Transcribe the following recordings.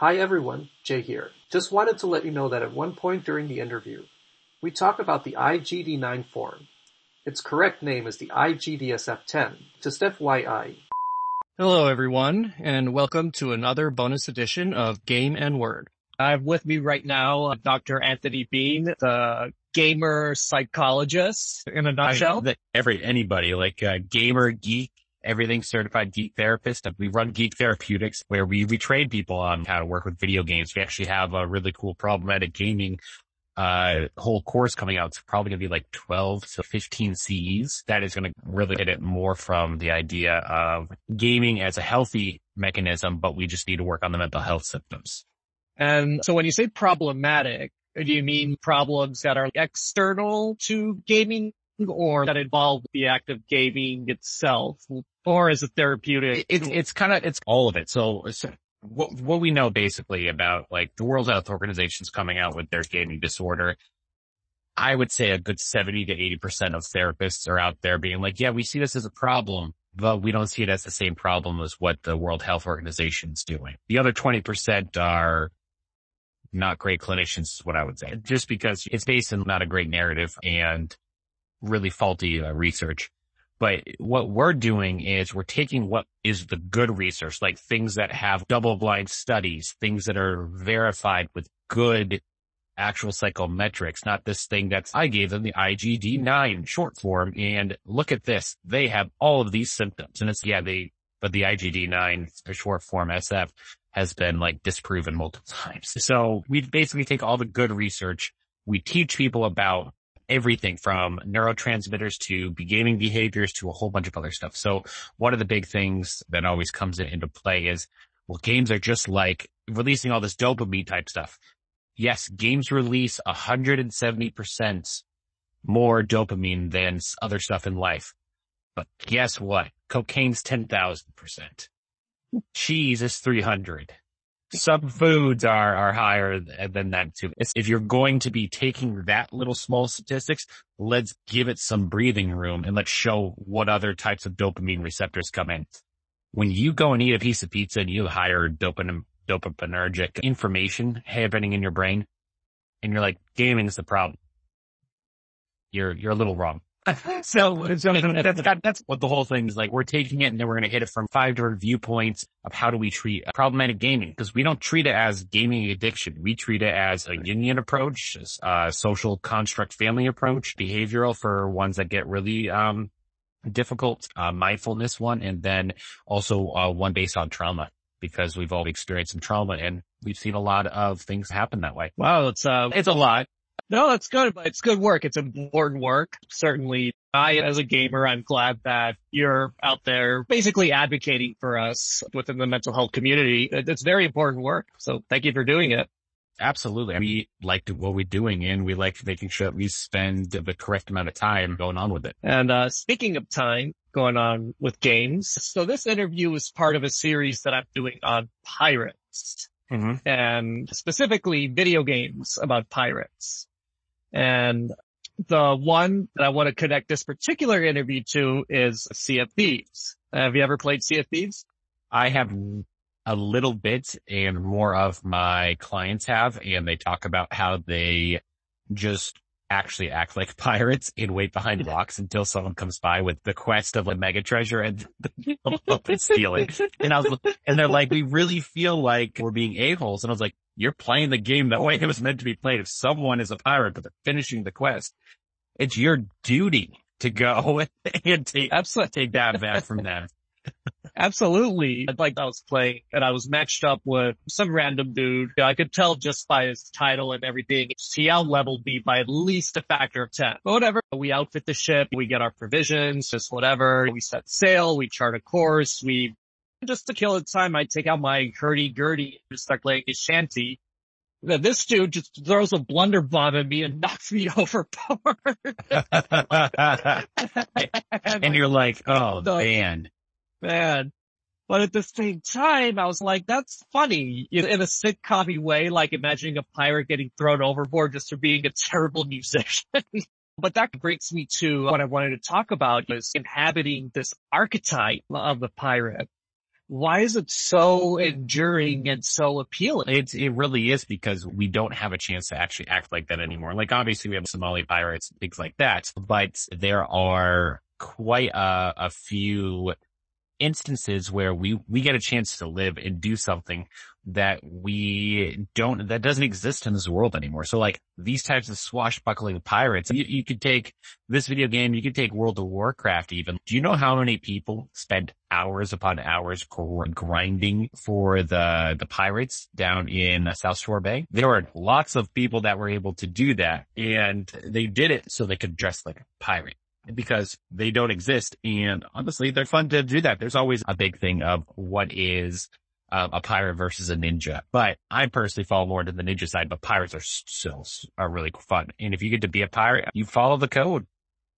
Hi everyone, Jay here. Just wanted to let you know that at one point during the interview, we talk about the IGD9 form. Its correct name is the IGDSF10, just FYI. Hello everyone, and welcome to another bonus edition of Game and Word. I have with me right now uh, Dr. Anthony Bean, the gamer psychologist in a nutshell. I, every, anybody, like a gamer, geek, everything certified geek therapist. We run geek therapeutics where we, we train people on how to work with video games. We actually have a really cool problematic gaming uh, whole course coming out. It's probably going to be like 12 to 15 CEs. That is going to really hit it more from the idea of gaming as a healthy mechanism, but we just need to work on the mental health symptoms. And so when you say problematic, do you mean problems that are external to gaming or that involve the act of gaming itself? Or as a therapeutic? It, it's kind of, it's all of it. So, so what, what we know basically about like the World Health Organization's coming out with their gaming disorder. I would say a good 70 to 80% of therapists are out there being like, yeah, we see this as a problem, but we don't see it as the same problem as what the World Health Organization is doing. The other 20% are not great clinicians is what I would say, just because it's based on not a great narrative and really faulty uh, research. But what we're doing is we're taking what is the good research, like things that have double blind studies, things that are verified with good actual psychometrics, not this thing that's, I gave them the IGD-9 short form and look at this. They have all of these symptoms. And it's, yeah, they, but the IGD-9 short form SF has been like disproven multiple times. So we basically take all the good research. We teach people about everything from neurotransmitters to gaming behaviors to a whole bunch of other stuff. So one of the big things that always comes into play is, well, games are just like releasing all this dopamine type stuff. Yes, games release 170% more dopamine than other stuff in life. But guess what? Cocaine's 10,000%. Cheese is 300 some foods are, are higher than that too. If you're going to be taking that little small statistics, let's give it some breathing room and let's show what other types of dopamine receptors come in. When you go and eat a piece of pizza and you have higher dopamine, dopaminergic information happening in your brain and you're like, gaming is the problem. You're, you're a little wrong. so, so that's, that's what the whole thing is like. We're taking it and then we're going to hit it from five different viewpoints of how do we treat problematic gaming because we don't treat it as gaming addiction. We treat it as a Jungian approach, a social construct family approach, behavioral for ones that get really, um, difficult, uh, mindfulness one, and then also, uh, one based on trauma because we've all experienced some trauma and we've seen a lot of things happen that way. Wow. It's, uh, it's a lot. No, that's good, but it's good work. It's important work. Certainly, I, as a gamer, I'm glad that you're out there basically advocating for us within the mental health community. It's very important work. So thank you for doing it. Absolutely. We like what we're doing and we like making sure that we spend the correct amount of time going on with it. And, uh, speaking of time going on with games. So this interview is part of a series that I'm doing on pirates. Mm-hmm. and specifically video games about pirates. And the one that I want to connect this particular interview to is Sea of Thieves. Have you ever played Sea of Thieves? I have a little bit and more of my clients have, and they talk about how they just actually act like pirates and wait behind rocks until someone comes by with the quest of a mega treasure and up and steal it. And I was, and they're like, we really feel like we're being a-holes. And I was like, you're playing the game the way it was meant to be played. If someone is a pirate, but they're finishing the quest, it's your duty to go and take, Absolutely. take that back from them. Absolutely. Like I was playing and I was matched up with some random dude. I could tell just by his title and everything. He out leveled me by at least a factor of 10. But whatever. We outfit the ship. We get our provisions, just whatever. We set sail. We chart a course. We just to kill the time, I take out my hurdy-gurdy and start playing a shanty. Then this dude just throws a blunderbuss at me and knocks me overboard. and you're like, oh man. Man. But at the same time, I was like, that's funny in a sitcom way, like imagining a pirate getting thrown overboard just for being a terrible musician. but that brings me to what I wanted to talk about is inhabiting this archetype of the pirate why is it so enduring and so appealing? It's, it really is because we don't have a chance to actually act like that anymore. Like obviously we have Somali pirates things like that, but there are quite a, a few instances where we, we get a chance to live and do something that we don't, that doesn't exist in this world anymore. So like these types of swashbuckling pirates, you, you could take this video game, you could take World of Warcraft even. Do you know how many people spend hours upon hours grinding for the, the pirates down in South Shore Bay? There were lots of people that were able to do that and they did it so they could dress like a pirate because they don't exist. And honestly, they're fun to do that. There's always a big thing of what is uh, a pirate versus a ninja. But I personally fall more to the ninja side, but pirates are still are really fun. And if you get to be a pirate, you follow the code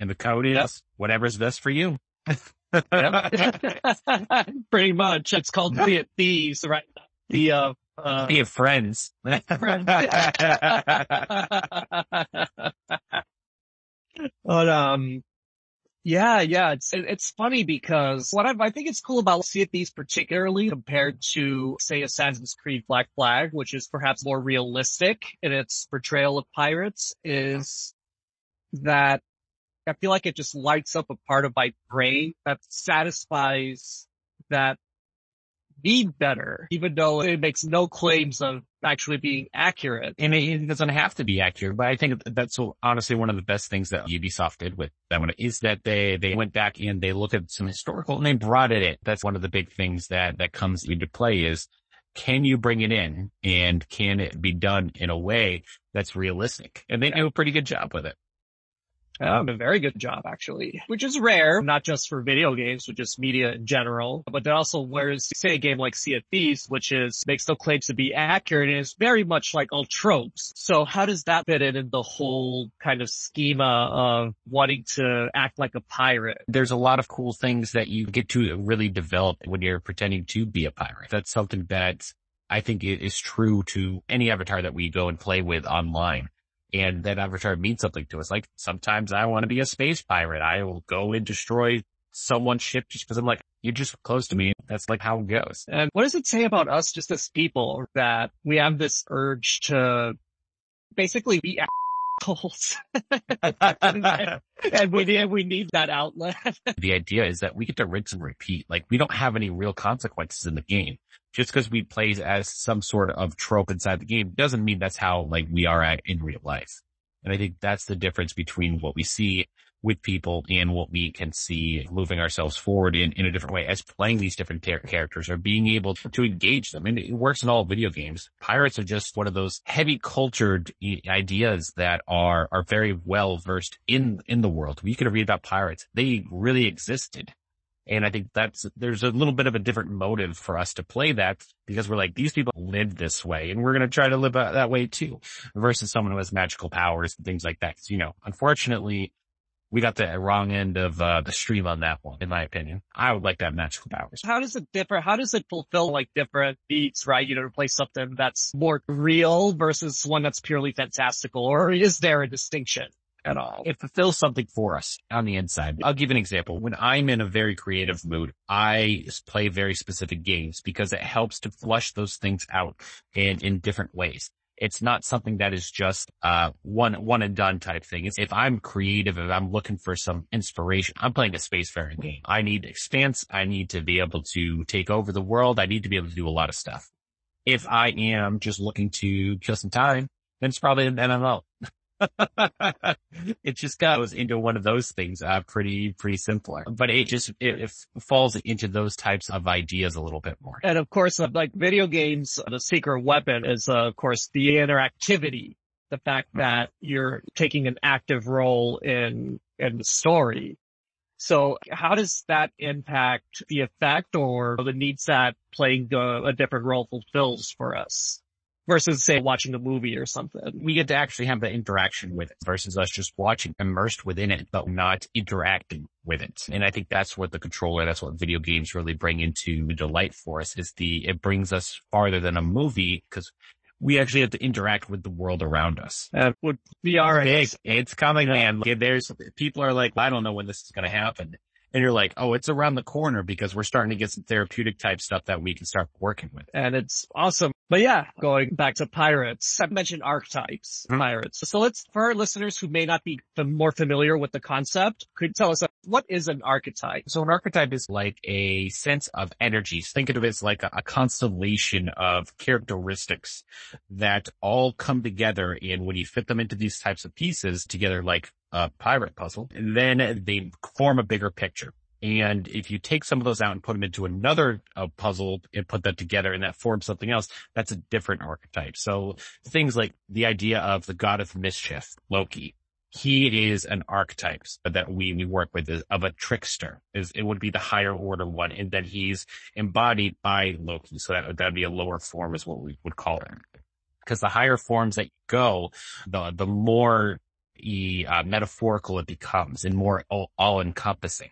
and the code is yep. whatever's best for you. Pretty much. It's called Be It Thieves, right? The, uh, uh, be friends. friends. but, um, yeah, yeah, it's it's funny because what I, I think it's cool about Thieves particularly compared to say a Assassin's Creed Black Flag, which is perhaps more realistic in its portrayal of pirates, is that I feel like it just lights up a part of my brain that satisfies that need better, even though it makes no claims of actually being accurate. And it, doesn't have to be accurate, but I think that's honestly one of the best things that Ubisoft did with that one is that they, they went back and they looked at some historical and they brought it in. That's one of the big things that, that comes into play is can you bring it in and can it be done in a way that's realistic? And they do a pretty good job with it. A very good job actually, which is rare, not just for video games, but just media in general. But then also whereas say a game like Sea of Thieves, which is makes no claims to be accurate and is very much like all tropes. So how does that fit in in the whole kind of schema of wanting to act like a pirate? There's a lot of cool things that you get to really develop when you're pretending to be a pirate. That's something that I think is true to any avatar that we go and play with online and that avatar means something to us. Like sometimes I want to be a space pirate. I will go and destroy someone's ship just because I'm like, you're just close to me. That's like how it goes. And what does it say about us just as people that we have this urge to basically be assholes? and we need, we need that outlet. the idea is that we get to rinse and repeat. Like we don't have any real consequences in the game just because we play as some sort of trope inside the game doesn't mean that's how like we are at, in real life. And I think that's the difference between what we see with people and what we can see moving ourselves forward in, in a different way as playing these different ter- characters or being able to engage them. And it works in all video games. Pirates are just one of those heavy cultured ideas that are, are very well versed in, in the world. We could read about pirates. They really existed. And I think that's, there's a little bit of a different motive for us to play that because we're like, these people live this way and we're going to try to live uh, that way too versus someone who has magical powers and things like that. Cause you know, unfortunately, we got the wrong end of uh, the stream on that one, in my opinion. I would like that have magical powers. How does it differ? How does it fulfill like different beats, right? You know, to play something that's more real versus one that's purely fantastical, or is there a distinction? at all. It fulfills something for us on the inside. I'll give an example. When I'm in a very creative mood, I play very specific games because it helps to flush those things out and in different ways. It's not something that is just, uh, one, one and done type thing. It's if I'm creative, if I'm looking for some inspiration, I'm playing a spacefaring game. I need expanse. I need to be able to take over the world. I need to be able to do a lot of stuff. If I am just looking to kill some time, then it's probably an MMO. it just goes into one of those things, uh, pretty, pretty simpler, but it just, it, it, falls into those types of ideas a little bit more. And of course, uh, like video games, the secret weapon is, uh, of course, the interactivity. The fact mm-hmm. that you're taking an active role in, in the story. So how does that impact the effect or the needs that playing a, a different role fulfills for us? Versus say watching a movie or something. We get to actually have the interaction with it versus us just watching immersed within it, but not interacting with it. And I think that's what the controller, that's what video games really bring into delight for us is the, it brings us farther than a movie because we actually have to interact with the world around us. That would be all right. Big. It's coming, man. There's people are like, I don't know when this is going to happen. and you're like, oh, it's around the corner because we're starting to get some therapeutic type stuff that we can start working with. And it's awesome. But yeah, going back to pirates, I mentioned archetypes, mm-hmm. pirates. So let's, for our listeners who may not be more familiar with the concept, could you tell us what is an archetype? So an archetype is like a sense of energies. Think of it as like a, a constellation of characteristics that all come together and when you fit them into these types of pieces together, like a pirate puzzle, then they form a bigger picture. And if you take some of those out and put them into another uh, puzzle and put that together and that forms something else, that's a different archetype. So things like the idea of the god of mischief, Loki, he is an archetype that we, we work with is, of a trickster is it would be the higher order one and that he's embodied by Loki. So that would be a lower form is what we would call it. Because the higher forms that you go, the, the more uh, metaphorical it becomes and more all, all encompassing.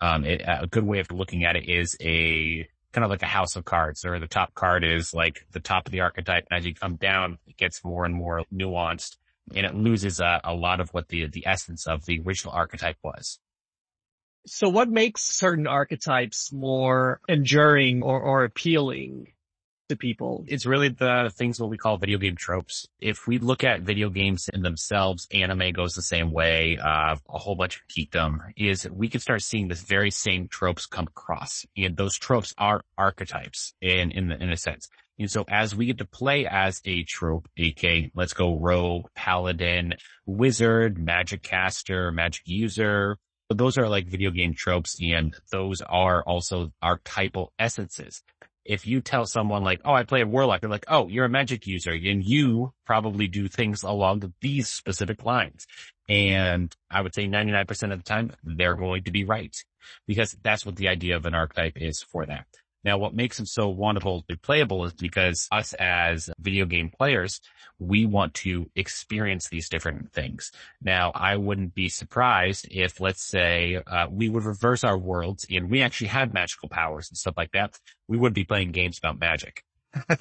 Um, it, a good way of looking at it is a kind of like a house of cards or the top card is like the top of the archetype. And as you come down, it gets more and more nuanced and it loses uh, a lot of what the, the essence of the original archetype was. So what makes certain archetypes more enduring or, or appealing? To people. It's really the things what we call video game tropes. If we look at video games in themselves, anime goes the same way, uh, a whole bunch of geekdom is we can start seeing this very same tropes come across. And those tropes are archetypes in, in, the, in a sense. And so as we get to play as a trope, AK, let's go rogue, paladin, wizard, magic caster, magic user, those are like video game tropes and those are also archetypal essences if you tell someone like, oh, I play a warlock, they're like, oh, you're a magic user and you probably do things along these specific lines. And I would say 99% of the time, they're going to be right because that's what the idea of an archetype is for that. Now, what makes them so wonderful to playable is because us as video game players, we want to experience these different things. Now, I wouldn't be surprised if, let's say, uh, we would reverse our worlds and we actually had magical powers and stuff like that. We would be playing games about magic.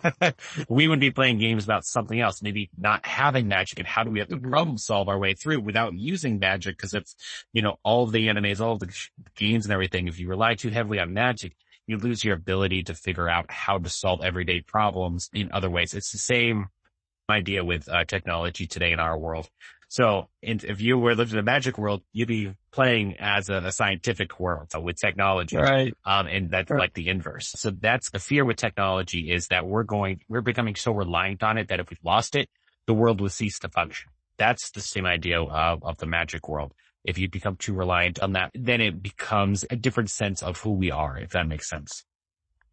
we would be playing games about something else, maybe not having magic and how do we have to problem solve our way through without using magic? Cause it's, you know, all the animes, all the games and everything, if you rely too heavily on magic, you lose your ability to figure out how to solve everyday problems in other ways. It's the same idea with uh, technology today in our world. So if you were living in a magic world, you'd be playing as a, a scientific world so with technology. Right. Um, and that's right. like the inverse. So that's the fear with technology is that we're going, we're becoming so reliant on it that if we lost it, the world would cease to function. That's the same idea of, of the magic world if you become too reliant on that, then it becomes a different sense of who we are, if that makes sense.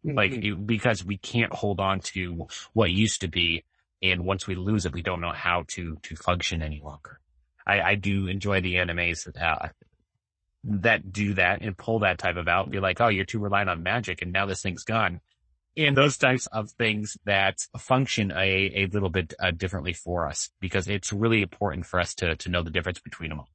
Mm-hmm. Like, because we can't hold on to what used to be. And once we lose it, we don't know how to, to function any longer. I, I do enjoy the animes that, uh, that do that and pull that type of out and be like, oh, you're too reliant on magic and now this thing's gone. And those types of things that function a, a little bit uh, differently for us because it's really important for us to, to know the difference between them all.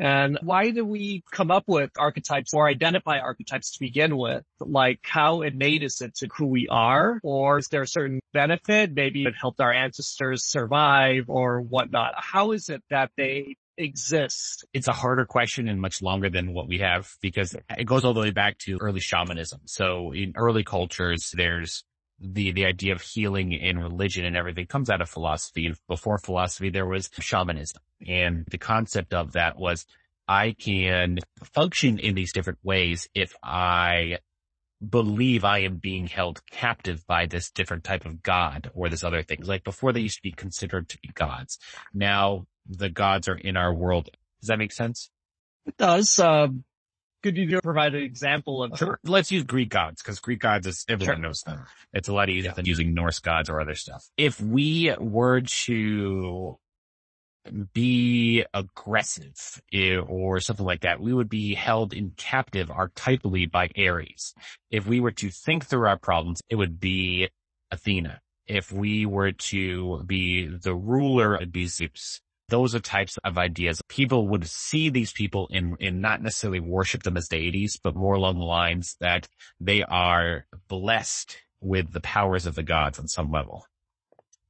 And why do we come up with archetypes or identify archetypes to begin with? Like how innate is it to who we are? Or is there a certain benefit? Maybe it helped our ancestors survive or whatnot. How is it that they exist? It's a harder question and much longer than what we have because it goes all the way back to early shamanism. So in early cultures, there's the, the idea of healing in religion and everything comes out of philosophy. And before philosophy, there was shamanism. And the concept of that was I can function in these different ways if I believe I am being held captive by this different type of God or this other things. Like before they used to be considered to be gods. Now the gods are in our world. Does that make sense? It does. Um, could you provide an example of? Sure. Let's use Greek gods because Greek gods is everyone sure. knows them. It's a lot easier yeah. than using Norse gods or other stuff. If we were to be aggressive eh, or something like that, we would be held in captive archetypally by Ares. If we were to think through our problems, it would be Athena. If we were to be the ruler, it'd be Zeus those are types of ideas. People would see these people in, in not necessarily worship them as deities, but more along the lines that they are blessed with the powers of the gods on some level.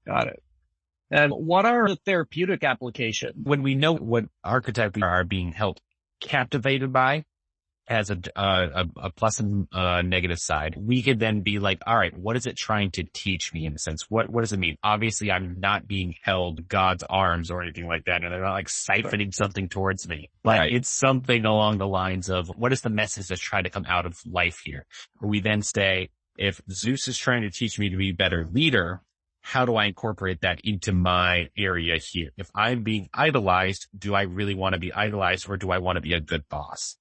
Got it. And what are the therapeutic applications? When we know what archetype we are being held captivated by, has a, a, a plus and a negative side. We could then be like, all right, what is it trying to teach me in a sense? What, what does it mean? Obviously I'm not being held God's arms or anything like that. And they're not like siphoning something towards me, but right. it's something along the lines of what is the message that's trying to come out of life here? We then say, if Zeus is trying to teach me to be a better leader, how do I incorporate that into my area here? If I'm being idolized, do I really want to be idolized or do I want to be a good boss?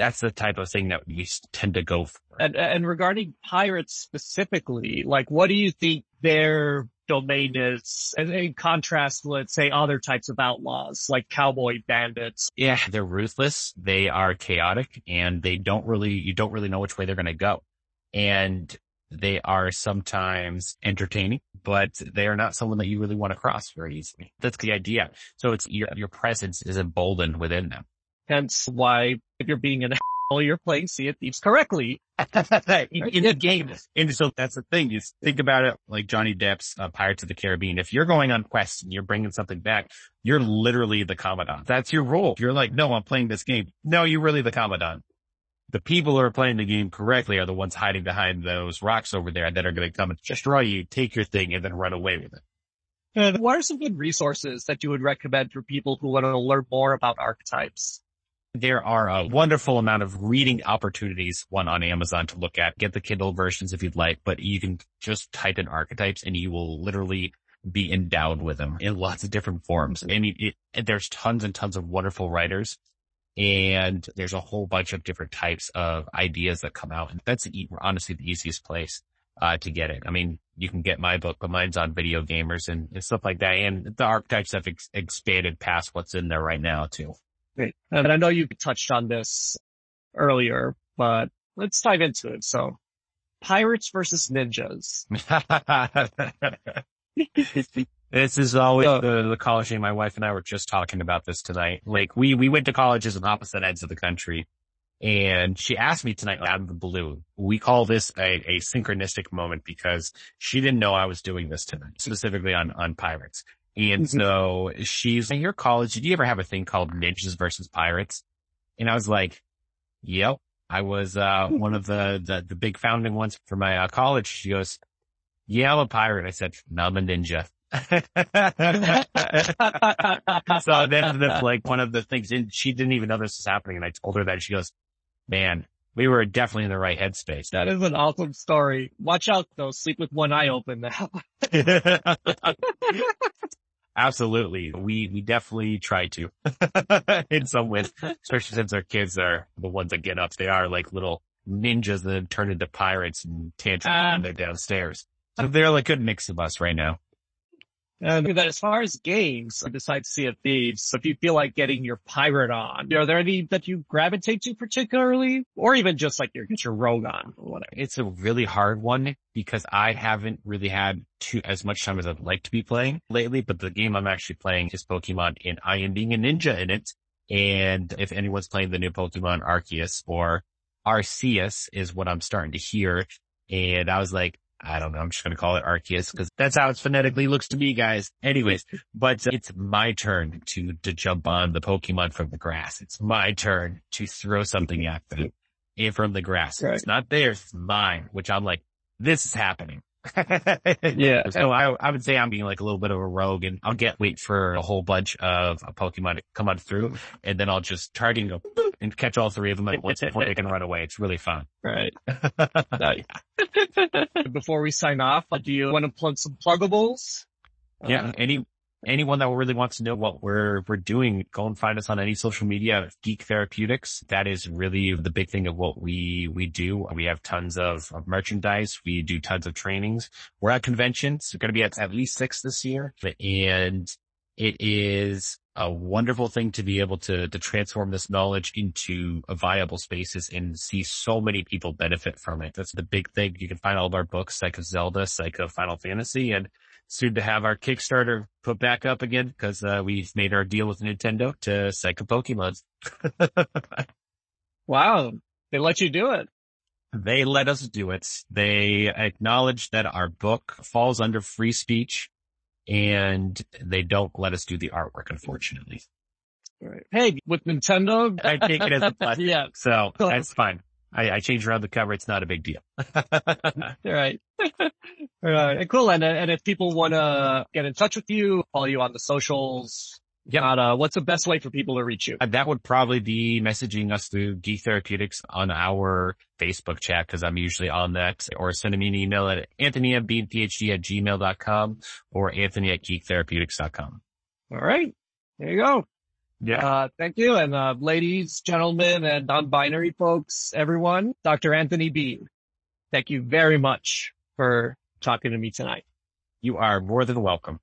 That's the type of thing that we tend to go for. And, and regarding pirates specifically, like what do you think their domain is in contrast, let's say other types of outlaws like cowboy bandits? Yeah, they're ruthless. They are chaotic and they don't really, you don't really know which way they're going to go. And they are sometimes entertaining, but they are not someone that you really want to cross very easily. That's the idea. So it's your, your presence is emboldened within them. Hence why if you're being an asshole, you're playing Sea of Thieves correctly. in the game. And so that's the thing is think about it like Johnny Depp's uh, Pirates of the Caribbean. If you're going on quests and you're bringing something back, you're literally the commandant. That's your role. You're like, no, I'm playing this game. No, you're really the commandant. The people who are playing the game correctly are the ones hiding behind those rocks over there that are going to come and destroy you, take your thing and then run away with it. And what are some good resources that you would recommend for people who want to learn more about archetypes? There are a wonderful amount of reading opportunities, one on Amazon to look at. Get the Kindle versions if you'd like, but you can just type in archetypes and you will literally be endowed with them in lots of different forms. I mean, it, there's tons and tons of wonderful writers and there's a whole bunch of different types of ideas that come out. And that's honestly the easiest place, uh, to get it. I mean, you can get my book, but mine's on video gamers and, and stuff like that. And the archetypes have ex- expanded past what's in there right now too. Great. And I know you touched on this earlier, but let's dive into it. So pirates versus ninjas. this is always the, the college My wife and I were just talking about this tonight. Like we, we went to colleges on opposite ends of the country and she asked me tonight out of the blue. We call this a, a synchronistic moment because she didn't know I was doing this tonight, specifically on, on pirates. And mm-hmm. so she's in your college. Did you ever have a thing called ninjas versus pirates? And I was like, yep, I was, uh, one of the, the, the big founding ones for my uh, college. She goes, yeah, I'm a pirate. I said, no, I'm a ninja. so then that's like one of the things and she didn't even know this was happening. And I told her that she goes, man, we were definitely in the right headspace. That is an awesome story. Watch out though. Sleep with one eye open now. Absolutely. We, we definitely try to in some ways, especially since our kids are the ones that get up. They are like little ninjas that turn into pirates and tantrum uh, when they're downstairs. So they're like a good mix of us right now. And that as far as games, besides Sea of Thieves, if you feel like getting your pirate on, are there any that you gravitate to particularly? Or even just like your, get your rogue on or whatever? It's a really hard one because I haven't really had too, as much time as I'd like to be playing lately, but the game I'm actually playing is Pokemon and I am being a ninja in it. And if anyone's playing the new Pokemon Arceus or Arceus is what I'm starting to hear. And I was like, I don't know. I'm just going to call it Arceus because that's how it phonetically looks to me, guys. Anyways, but it's my turn to, to jump on the Pokemon from the grass. It's my turn to throw something at them eh, from the grass. Right. It's not theirs, it's mine, which I'm like, this is happening. yeah. So I, I would say I'm being like a little bit of a rogue and I'll get wait for a whole bunch of Pokemon to come on through and then I'll just try to go and catch all three of them at once before they can run away. It's really fun. Right. Before we sign off, do you want to plug some pluggables? Yeah. Uh, any, anyone that really wants to know what we're, we're doing, go and find us on any social media, Geek Therapeutics. That is really the big thing of what we, we do. We have tons of, of merchandise. We do tons of trainings. We're at conventions. We're going to be at at least six this year and it is a wonderful thing to be able to, to transform this knowledge into viable spaces and see so many people benefit from it. That's the big thing. You can find all of our books, Psycho Zelda, Psycho Final Fantasy, and soon to have our Kickstarter put back up again because uh, we've made our deal with Nintendo to Psycho Pokemon. wow. They let you do it. They let us do it. They acknowledge that our book falls under free speech and they don't let us do the artwork, unfortunately. Right. Hey, with Nintendo, I take it as a plus. yeah. So that's fine. I, I changed around the cover. It's not a big deal. All right. All right. Cool. And, and if people want to get in touch with you, follow you on the socials, yeah. uh, what's the best way for people to reach you? Uh, That would probably be messaging us through Geek Therapeutics on our Facebook chat because I'm usually on that or sending me an email at anthonymbeanphd at gmail.com or anthony at geektherapeutics.com. All right. There you go. Yeah. Uh, thank you. And, uh, ladies, gentlemen, and non-binary folks, everyone, Dr. Anthony Bean, thank you very much for talking to me tonight. You are more than welcome.